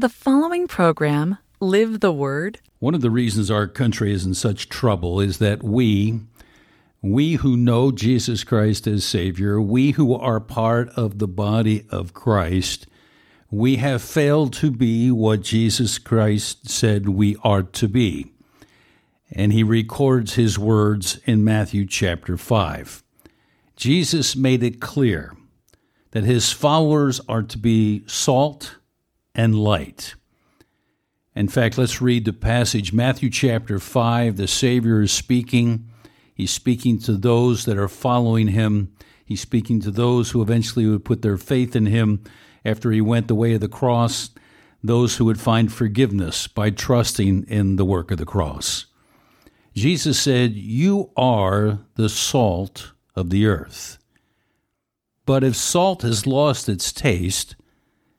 The following program, Live the Word, One of the reasons our country is in such trouble is that we, we who know Jesus Christ as Savior, we who are part of the body of Christ, we have failed to be what Jesus Christ said we are to be. And he records his words in Matthew chapter 5. Jesus made it clear that his followers are to be salt and light. In fact, let's read the passage, Matthew chapter 5. The Savior is speaking. He's speaking to those that are following him. He's speaking to those who eventually would put their faith in him after he went the way of the cross, those who would find forgiveness by trusting in the work of the cross. Jesus said, You are the salt of the earth. But if salt has lost its taste,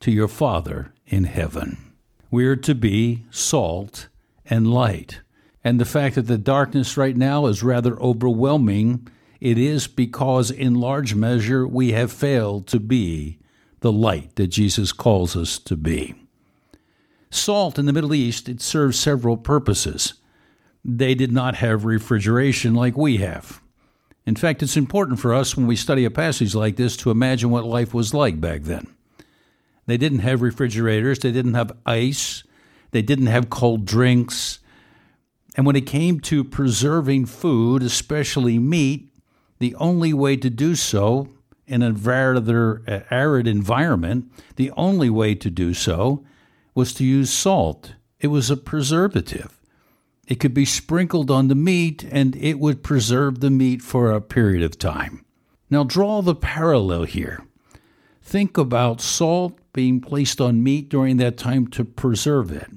to your Father in heaven. We are to be salt and light. And the fact that the darkness right now is rather overwhelming, it is because, in large measure, we have failed to be the light that Jesus calls us to be. Salt in the Middle East, it serves several purposes. They did not have refrigeration like we have. In fact, it's important for us when we study a passage like this to imagine what life was like back then. They didn't have refrigerators, they didn't have ice, they didn't have cold drinks. And when it came to preserving food, especially meat, the only way to do so in a rather uh, arid environment, the only way to do so was to use salt. It was a preservative. It could be sprinkled on the meat and it would preserve the meat for a period of time. Now, draw the parallel here. Think about salt being placed on meat during that time to preserve it.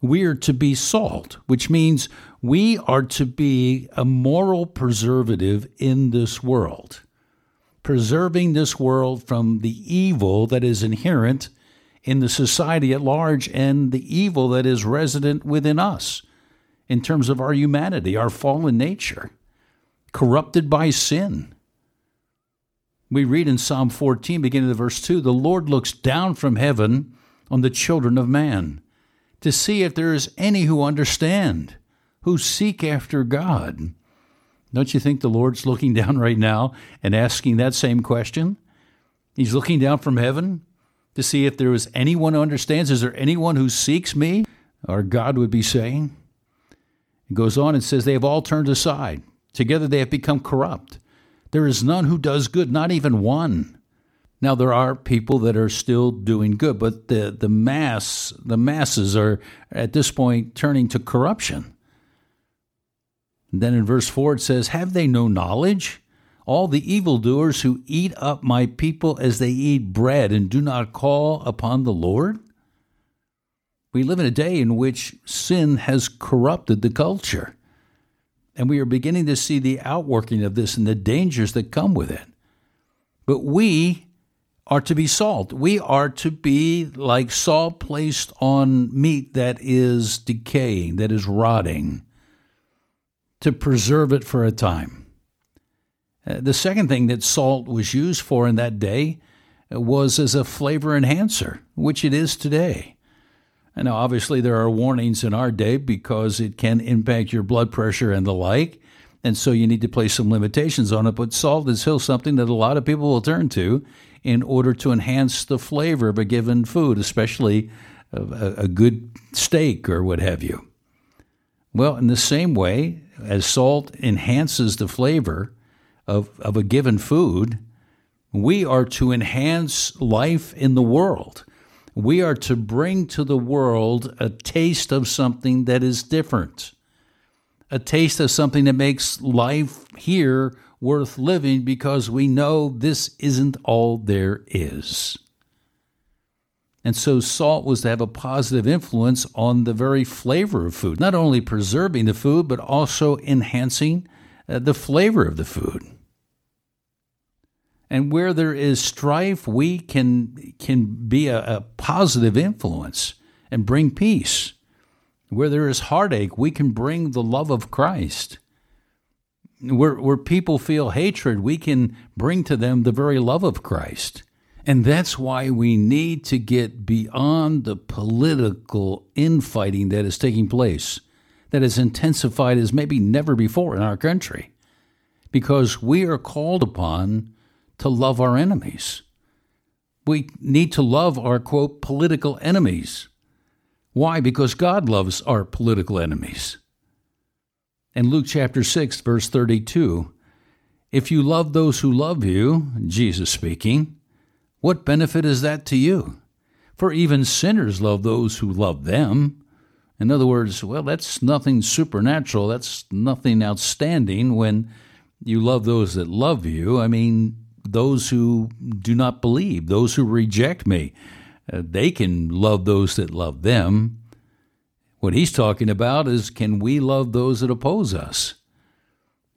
We are to be salt, which means we are to be a moral preservative in this world, preserving this world from the evil that is inherent in the society at large and the evil that is resident within us in terms of our humanity, our fallen nature, corrupted by sin. We read in Psalm 14, beginning of verse 2 The Lord looks down from heaven on the children of man to see if there is any who understand, who seek after God. Don't you think the Lord's looking down right now and asking that same question? He's looking down from heaven to see if there is anyone who understands. Is there anyone who seeks me? Our God would be saying. It goes on and says, They have all turned aside. Together they have become corrupt. There is none who does good, not even one. Now there are people that are still doing good, but the, the mass the masses are at this point turning to corruption. And then in verse 4 it says, Have they no knowledge? All the evildoers who eat up my people as they eat bread and do not call upon the Lord? We live in a day in which sin has corrupted the culture. And we are beginning to see the outworking of this and the dangers that come with it. But we are to be salt. We are to be like salt placed on meat that is decaying, that is rotting, to preserve it for a time. Uh, the second thing that salt was used for in that day was as a flavor enhancer, which it is today. And now, obviously, there are warnings in our day because it can impact your blood pressure and the like. And so you need to place some limitations on it. But salt is still something that a lot of people will turn to in order to enhance the flavor of a given food, especially a, a good steak or what have you. Well, in the same way, as salt enhances the flavor of, of a given food, we are to enhance life in the world we are to bring to the world a taste of something that is different, a taste of something that makes life here worth living because we know this isn't all there is. And so salt was to have a positive influence on the very flavor of food, not only preserving the food, but also enhancing uh, the flavor of the food. And where there is strife, we can, can be a, a positive influence and bring peace. Where there is heartache, we can bring the love of Christ. Where, where people feel hatred, we can bring to them the very love of Christ. And that's why we need to get beyond the political infighting that is taking place, that is intensified as maybe never before in our country, because we are called upon to love our enemies. We need to love our, quote, political enemies. Why? Because God loves our political enemies. In Luke chapter 6, verse 32, if you love those who love you, Jesus speaking, what benefit is that to you? For even sinners love those who love them. In other words, well, that's nothing supernatural. That's nothing outstanding when you love those that love you. I mean, those who do not believe, those who reject me, uh, they can love those that love them. What he's talking about is can we love those that oppose us?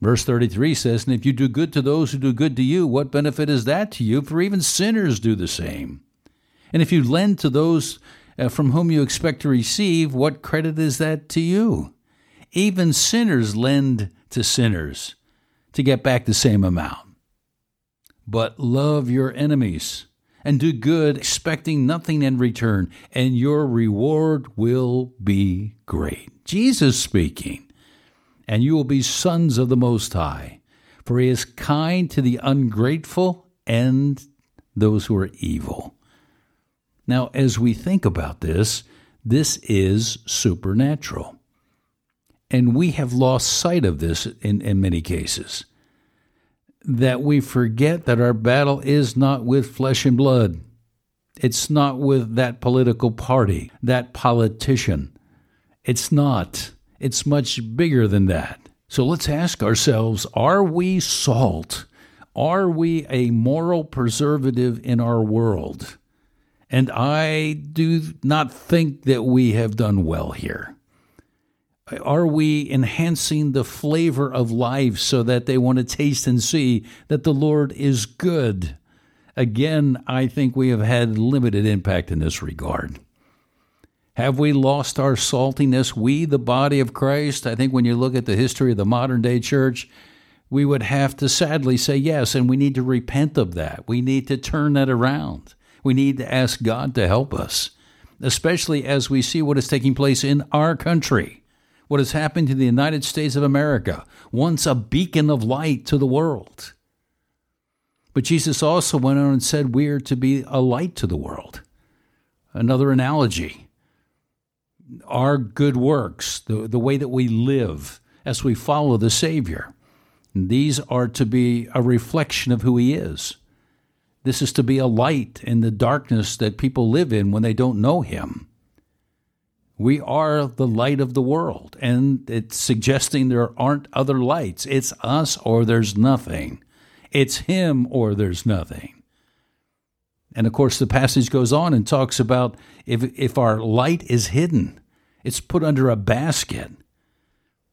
Verse 33 says, And if you do good to those who do good to you, what benefit is that to you? For even sinners do the same. And if you lend to those uh, from whom you expect to receive, what credit is that to you? Even sinners lend to sinners to get back the same amount but love your enemies and do good, expecting nothing in return, and your reward will be great. Jesus speaking, and you will be sons of the Most High, for he is kind to the ungrateful and those who are evil. Now, as we think about this, this is supernatural. And we have lost sight of this in, in many cases that we forget that our battle is not with flesh and blood. It's not with that political party, that politician. It's not. It's much bigger than that. So let's ask ourselves are we salt? Are we a moral preservative in our world? And I do not think that we have done well here. Are we enhancing the flavor of life so that they want to taste and see that the Lord is good? Again, I think we have had limited impact in this regard. Have we lost our saltiness? We, the body of Christ, I think when you look at the history of the modern day church, we would have to sadly say yes, and we need to repent of that. We need to turn that around. We need to ask God to help us, especially as we see what is taking place in our country what has happened to the United States of America, once a beacon of light to the world. But Jesus also went on and said we are to be a light to the world. Another analogy our good works, the, the way that we live as we follow the Savior, these are to be a reflection of who He is. This is to be a light in the darkness that people live in when they don't know Him. We are the light of the world, and it's suggesting there aren't other lights. It's us or there's nothing. It's Him or there's nothing. And of course, the passage goes on and talks about if, if our light is hidden, it's put under a basket.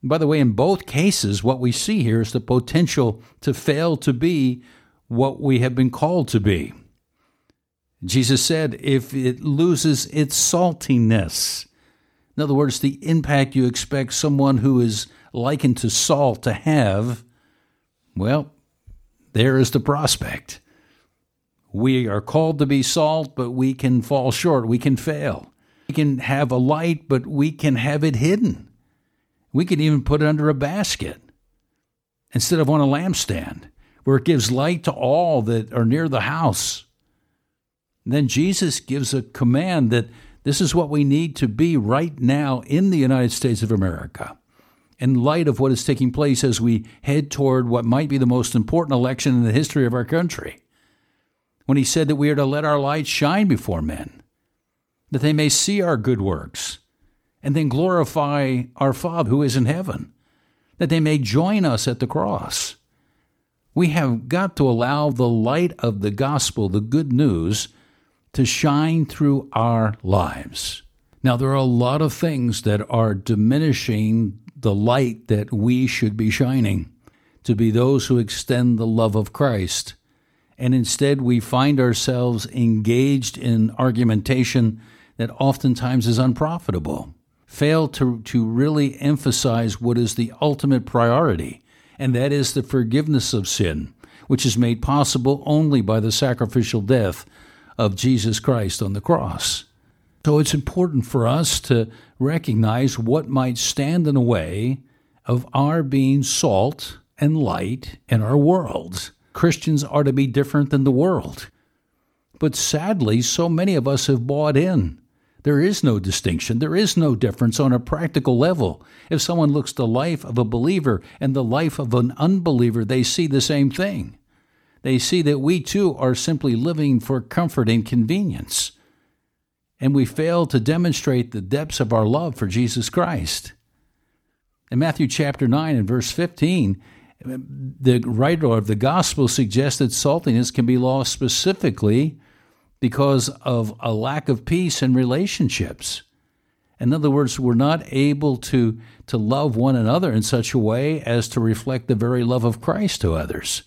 By the way, in both cases, what we see here is the potential to fail to be what we have been called to be. Jesus said, if it loses its saltiness, in other words, the impact you expect someone who is likened to salt to have, well, there is the prospect. We are called to be salt, but we can fall short. We can fail. We can have a light, but we can have it hidden. We can even put it under a basket instead of on a lampstand where it gives light to all that are near the house. And then Jesus gives a command that this is what we need to be right now in the United States of America. In light of what is taking place as we head toward what might be the most important election in the history of our country, when he said that we are to let our light shine before men, that they may see our good works, and then glorify our Father who is in heaven, that they may join us at the cross. We have got to allow the light of the gospel, the good news, to shine through our lives. Now, there are a lot of things that are diminishing the light that we should be shining to be those who extend the love of Christ. And instead, we find ourselves engaged in argumentation that oftentimes is unprofitable, fail to, to really emphasize what is the ultimate priority, and that is the forgiveness of sin, which is made possible only by the sacrificial death of Jesus Christ on the cross. So it's important for us to recognize what might stand in the way of our being salt and light in our world. Christians are to be different than the world. But sadly, so many of us have bought in. There is no distinction. There is no difference on a practical level. If someone looks the life of a believer and the life of an unbeliever, they see the same thing. They see that we too are simply living for comfort and convenience. And we fail to demonstrate the depths of our love for Jesus Christ. In Matthew chapter 9 and verse 15, the writer of the gospel suggests that saltiness can be lost specifically because of a lack of peace in relationships. In other words, we're not able to, to love one another in such a way as to reflect the very love of Christ to others.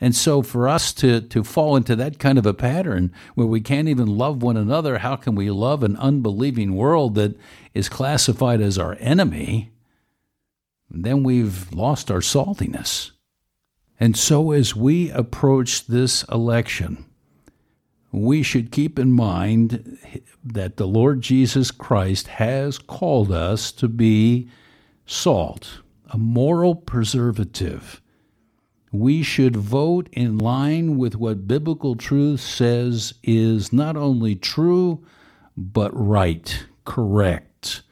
And so, for us to, to fall into that kind of a pattern where we can't even love one another, how can we love an unbelieving world that is classified as our enemy? then we've lost our saltiness. And so, as we approach this election, we should keep in mind that the Lord Jesus Christ has called us to be salt, a moral preservative. We should vote in line with what biblical truth says is not only true, but right, correct,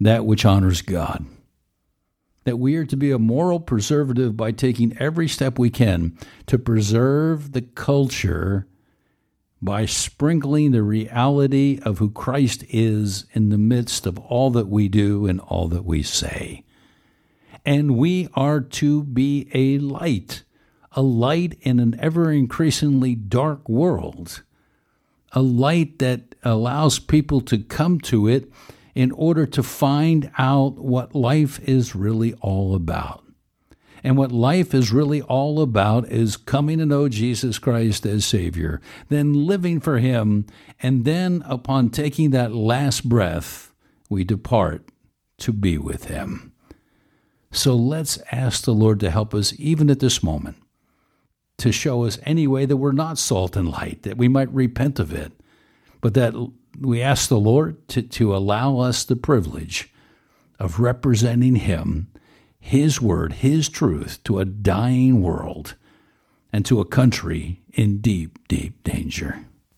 that which honors God that we are to be a moral preservative by taking every step we can to preserve the culture by sprinkling the reality of who Christ is in the midst of all that we do and all that we say. And we are to be a light, a light in an ever increasingly dark world, a light that allows people to come to it in order to find out what life is really all about. And what life is really all about is coming to know Jesus Christ as Savior, then living for Him, and then upon taking that last breath, we depart to be with Him. So let's ask the Lord to help us even at this moment, to show us any way that we're not salt and light, that we might repent of it, but that we ask the Lord to, to allow us the privilege of representing Him, His Word, His truth to a dying world and to a country in deep, deep danger.